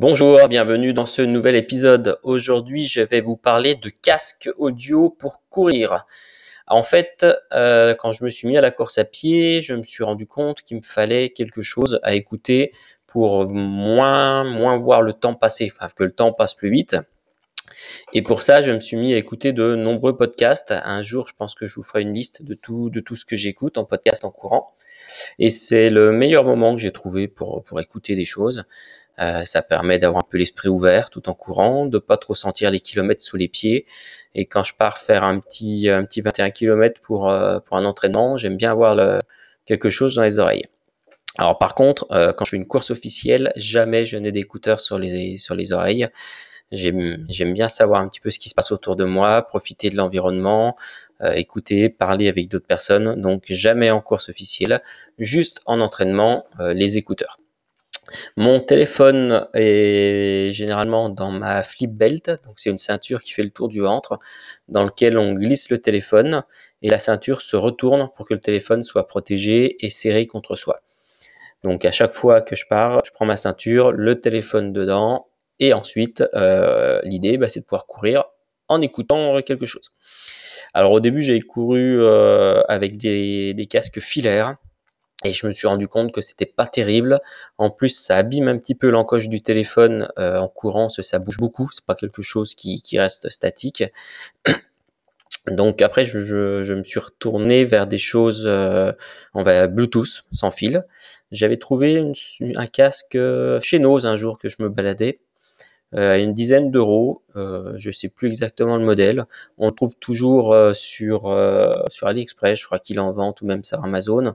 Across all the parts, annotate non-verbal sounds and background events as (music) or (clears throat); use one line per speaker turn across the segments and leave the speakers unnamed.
Bonjour, bienvenue dans ce nouvel épisode. Aujourd'hui, je vais vous parler de casque audio pour courir. En fait, euh, quand je me suis mis à la course à pied, je me suis rendu compte qu'il me fallait quelque chose à écouter pour moins, moins voir le temps passer, enfin que le temps passe plus vite. Et pour ça, je me suis mis à écouter de nombreux podcasts. Un jour, je pense que je vous ferai une liste de tout, de tout ce que j'écoute en podcast en courant. Et c'est le meilleur moment que j'ai trouvé pour, pour écouter des choses. Euh, ça permet d'avoir un peu l'esprit ouvert tout en courant, de pas trop sentir les kilomètres sous les pieds. Et quand je pars faire un petit, un petit 21 km pour, euh, pour un entraînement, j'aime bien avoir quelque chose dans les oreilles. Alors par contre, euh, quand je fais une course officielle, jamais je n'ai d'écouteurs sur les, sur les oreilles. J'aime bien savoir un petit peu ce qui se passe autour de moi, profiter de l'environnement, écouter, parler avec d'autres personnes. Donc jamais en course officielle, juste en entraînement, les écouteurs. Mon téléphone est généralement dans ma flip belt, donc c'est une ceinture qui fait le tour du ventre, dans lequel on glisse le téléphone et la ceinture se retourne pour que le téléphone soit protégé et serré contre soi. Donc à chaque fois que je pars, je prends ma ceinture, le téléphone dedans, et ensuite euh, l'idée bah, c'est de pouvoir courir en écoutant quelque chose. Alors au début j'ai couru euh, avec des, des casques filaires et je me suis rendu compte que c'était pas terrible. En plus, ça abîme un petit peu l'encoche du téléphone euh, en courant, ça bouge beaucoup. C'est pas quelque chose qui, reste statique. (clears throat) Donc après, je, me suis retourné vers des choses euh, en Bluetooth sans fil. J'avais trouvé un casque euh, chez Nose un jour que je me baladais euh, à une dizaine d'euros. Euh, je sais plus exactement le modèle. On le trouve toujours sur sur AliExpress. Je crois qu'il en vend ou même sur Amazon.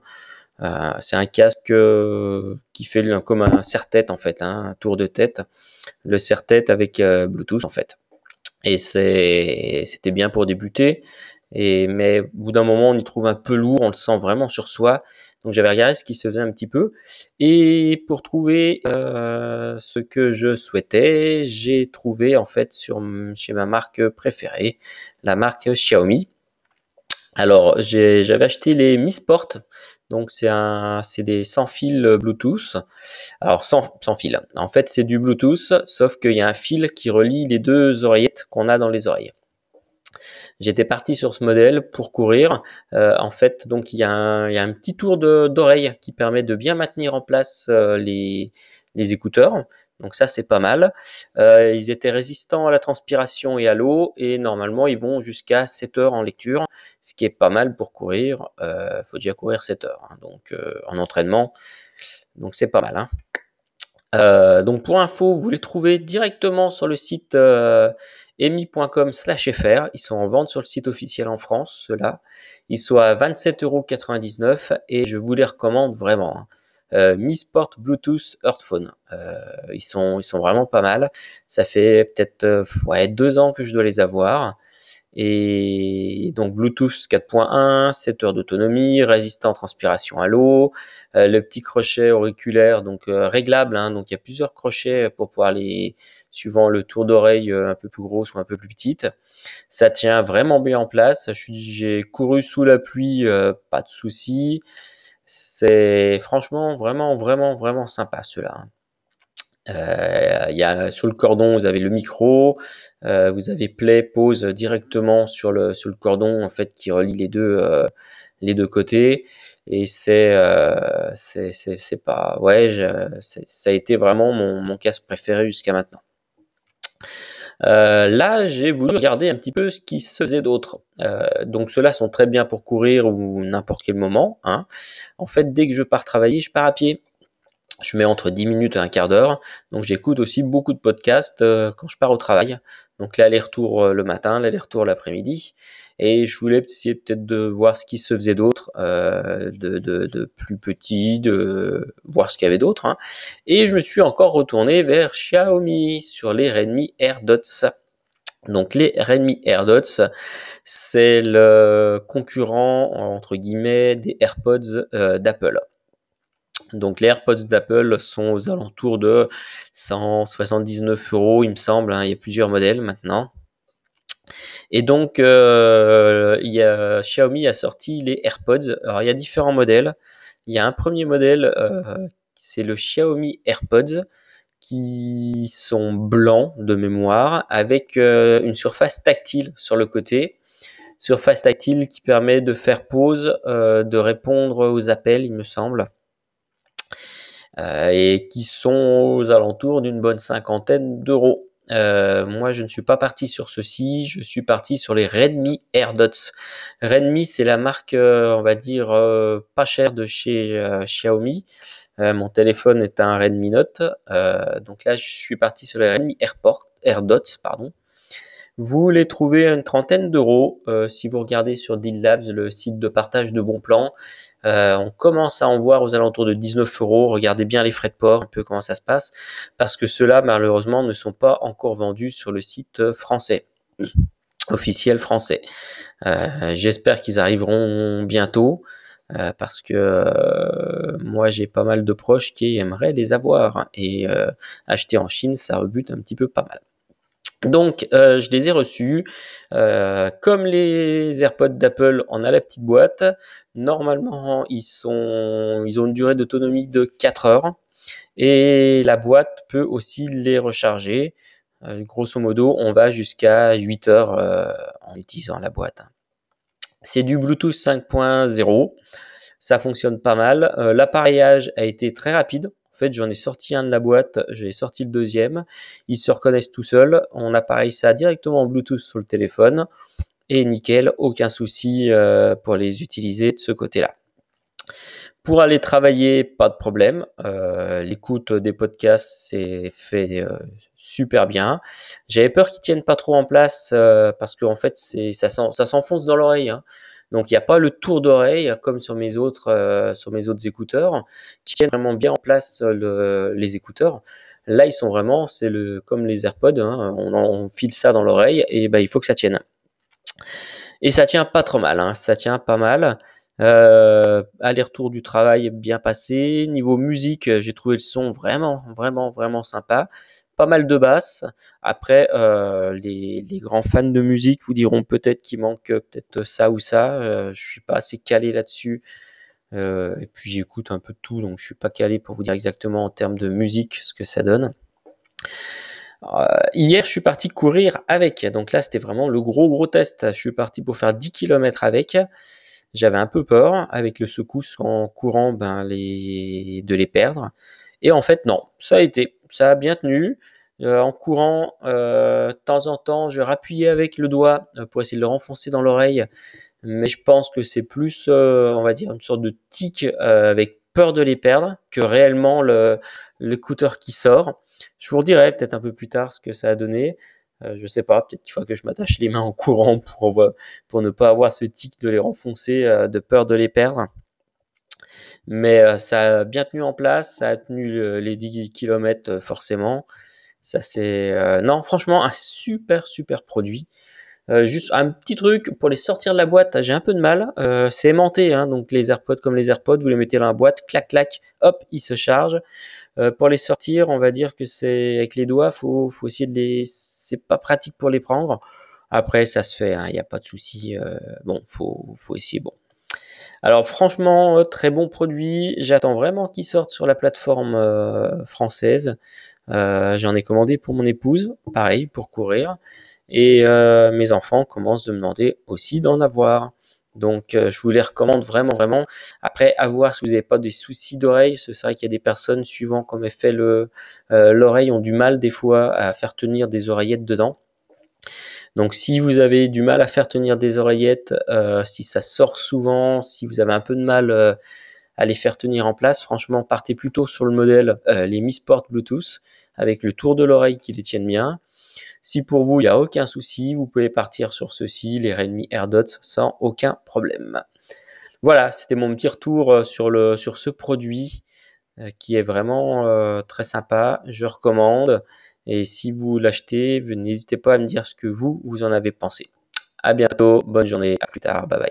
Euh, c'est un casque euh, qui fait comme un serre-tête en fait, hein, un tour de tête, le serre-tête avec euh, Bluetooth en fait. Et c'était bien pour débuter, et, mais au bout d'un moment on y trouve un peu lourd, on le sent vraiment sur soi. Donc j'avais regardé ce qui se faisait un petit peu. Et pour trouver euh, ce que je souhaitais, j'ai trouvé en fait sur chez ma marque préférée, la marque Xiaomi. Alors j'avais acheté les Mi Sport donc c'est des sans fil Bluetooth. Alors sans, sans fil. En fait c'est du Bluetooth, sauf qu'il y a un fil qui relie les deux oreillettes qu'on a dans les oreilles. J'étais parti sur ce modèle pour courir. Euh, en fait, donc il y, a un, petit tour d'oreille qui permet de bien maintenir en place euh, les écouteurs. Donc ça, c'est pas mal. Euh, ils étaient résistants à la transpiration et à l'eau et normalement, ils vont jusqu'à 7 heures en lecture, ce qui est pas mal pour courir. Euh, faut déjà courir 7 heures, hein. donc euh, en entraînement. Donc c'est pas mal. Hein. Euh, donc pour info, vous les trouvez directement sur le site emi.com/fr. Ils sont en vente sur le site officiel en France, ceux-là. Ils sont à 27,99€ et je vous les recommande vraiment. Euh, Mi Sport Bluetooth Earthphone. Euh, ils sont ils sont vraiment pas mal. Ça fait peut-être euh, ouais, deux ans que je dois les avoir. Et donc Bluetooth 4.1, 7 heures d'autonomie, résistant transpiration à l'eau, euh, le petit crochet auriculaire donc réglable, hein, donc il y a plusieurs crochets pour pouvoir les suivant le tour d'oreille un peu plus gros ou un peu plus petite. Ça tient vraiment bien en place. J'ai couru sous la pluie, pas de souci. C'est franchement vraiment, vraiment, vraiment sympa ceux-là. Hein. Euh, y a sur le cordon, vous avez le micro, euh, vous avez play, pause directement sur le sur le cordon en fait qui relie les deux euh, les deux côtés et c'est c'est c'est pas ouais ça a été vraiment mon mon casque préféré jusqu'à maintenant. Euh, là, j'ai voulu regarder un petit peu ce qui se faisait d'autre. Euh, donc ceux-là sont très bien pour courir ou n'importe quel moment. Hein. En fait, dès que je pars travailler, je pars à pied. Je mets entre 10 minutes et un quart d'heure. Donc j'écoute aussi beaucoup de podcasts euh, quand je pars au travail. Donc l'aller-retour le matin, l'aller-retour l'après-midi. Et je voulais essayer peut-être de voir ce qui se faisait d'autre, euh, de, plus petit, de voir ce qu'il y avait d'autre. Hein. Et je me suis encore retourné vers Xiaomi sur les Redmi AirDots. Donc les Redmi AirDots, c'est le concurrent entre guillemets des AirPods euh, d'Apple. Donc les AirPods d'Apple sont aux alentours de 179 euros, il me semble. Hein. Il y a plusieurs modèles maintenant. Et donc, euh, il a, Xiaomi a sorti les AirPods. Alors, il y a différents modèles. Il y a un premier modèle, euh, c'est le Xiaomi AirPods, qui sont blancs de mémoire avec une surface tactile sur le côté. Surface tactile qui permet de faire pause, de répondre aux appels, il me semble. Et qui sont aux alentours d'une bonne cinquantaine d'euros. Euh, moi, je ne suis pas parti sur ceci, je suis parti sur les Redmi AirDots. Redmi, c'est la marque, euh, on va dire, euh, pas chère de chez Xiaomi. mon téléphone est un Redmi Note, donc là, je suis parti sur les Redmi Airport, AirDots, pardon. Vous les trouvez à une trentaine d'euros si vous regardez sur Deal Labs, le site de partage de bons plans. Euh, on commence à en voir aux alentours de 19 euros. Regardez bien les frais de port, un peu comment ça se passe, parce que ceux-là, malheureusement, ne sont pas encore vendus sur le site français, (clears throat) officiel français. Euh, j'espère qu'ils arriveront bientôt. Euh, parce que moi j'ai pas mal de proches qui aimeraient les avoir et acheter en Chine ça rebute un petit peu pas mal. Donc, euh, je les ai reçus. Euh, comme les AirPods d'Apple, on a la petite boîte. Normalement, ils, ont une durée d'autonomie de 4 heures. Et la boîte peut aussi les recharger. Euh, grosso modo, on va jusqu'à 8 heures en utilisant la boîte. C'est du Bluetooth 5.0. Ça fonctionne pas mal. L'appareillage a été très rapide. En fait, j'en ai sorti un de la boîte, j'ai sorti le deuxième. Ils se reconnaissent tout seuls. On appareille ça directement en Bluetooth sur le téléphone. Et nickel, aucun souci euh, pour les utiliser de ce côté-là. Pour aller travailler, pas de problème. Euh, l'écoute des podcasts, c'est fait euh, super bien. J'avais peur qu'ils tiennent pas trop en place parce qu'en fait, ça s'enfonce dans l'oreille. Hein. Donc il n'y a pas le tour d'oreille comme sur mes autres euh, sur mes autres écouteurs qui tiennent vraiment bien en place euh, les écouteurs. Là ils sont vraiment c'est le comme les AirPods, hein, on, file ça dans l'oreille et ben il faut que ça tienne. Et ça tient pas trop mal, hein, ça tient pas mal. Euh, aller-retour du travail bien passé. Niveau musique, j'ai trouvé le son vraiment, vraiment, vraiment sympa pas mal de basses. Après, euh, les, grands fans de musique vous diront peut-être qu'il manque euh, peut-être ça ou ça. Euh, je suis pas assez calé là-dessus. et puis j'écoute un peu de tout, donc je suis pas calé pour vous dire exactement en termes de musique ce que ça donne. hier, je suis parti courir avec. Donc là, c'était vraiment le gros gros test. Je suis parti pour faire 10 km avec. J'avais un peu peur avec le secousse en courant ben, les... de les perdre. Et en fait, non, ça a été, ça a bien tenu. Euh, en courant, euh, de temps en temps, je rappuyais avec le doigt euh, pour essayer de le renfoncer dans l'oreille. Mais je pense que c'est plus, on va dire, une sorte de tic avec peur de les perdre que réellement l'écouteur qui sort. Je vous redirai peut-être un peu plus tard ce que ça a donné. Je sais pas, peut-être qu'il faut que je m'attache les mains en courant pour, ne pas avoir ce tic de les renfoncer, de peur de les perdre. Mais euh, ça a bien tenu en place, ça a tenu les 10 km euh, forcément. Ça c'est euh, non, franchement un super super produit. Juste un petit truc pour les sortir de la boîte, j'ai un peu de mal. c'est aimanté, hein, donc les AirPods comme les AirPods, vous les mettez dans la boîte, clac clac, hop, ils se chargent. pour les sortir, on va dire que c'est avec les doigts, faut faut essayer de les, c'est pas pratique pour les prendre. Après, ça se fait, il hein, n'y a pas de souci. bon, faut faut essayer. Bon, alors franchement, euh, très bon produit. J'attends vraiment qu'il sorte sur la plateforme euh, française. Euh, j'en ai commandé pour mon épouse, pareil, pour courir. Et mes enfants commencent de me demander aussi d'en avoir. Donc je vous les recommande vraiment, vraiment. Après, à voir si vous n'avez pas des soucis d'oreille. C'est vrai qu'il y a des personnes, suivant comme est fait l'oreille, ont du mal des fois à faire tenir des oreillettes dedans. Donc si vous avez du mal à faire tenir des oreillettes, euh, si ça sort souvent, si vous avez un peu de mal euh, à les faire tenir en place, franchement partez plutôt sur le modèle euh, les Mi Sport Bluetooth avec le tour de l'oreille qui les tienne bien. Si pour vous il n'y a aucun souci, vous pouvez partir sur ceux-ci, les Redmi AirDots sans aucun problème. Voilà, c'était mon petit retour sur, sur ce produit qui est vraiment très sympa. Je recommande. Et si vous l'achetez, n'hésitez pas à me dire ce que vous, vous en avez pensé. À bientôt, bonne journée, à plus tard, bye bye.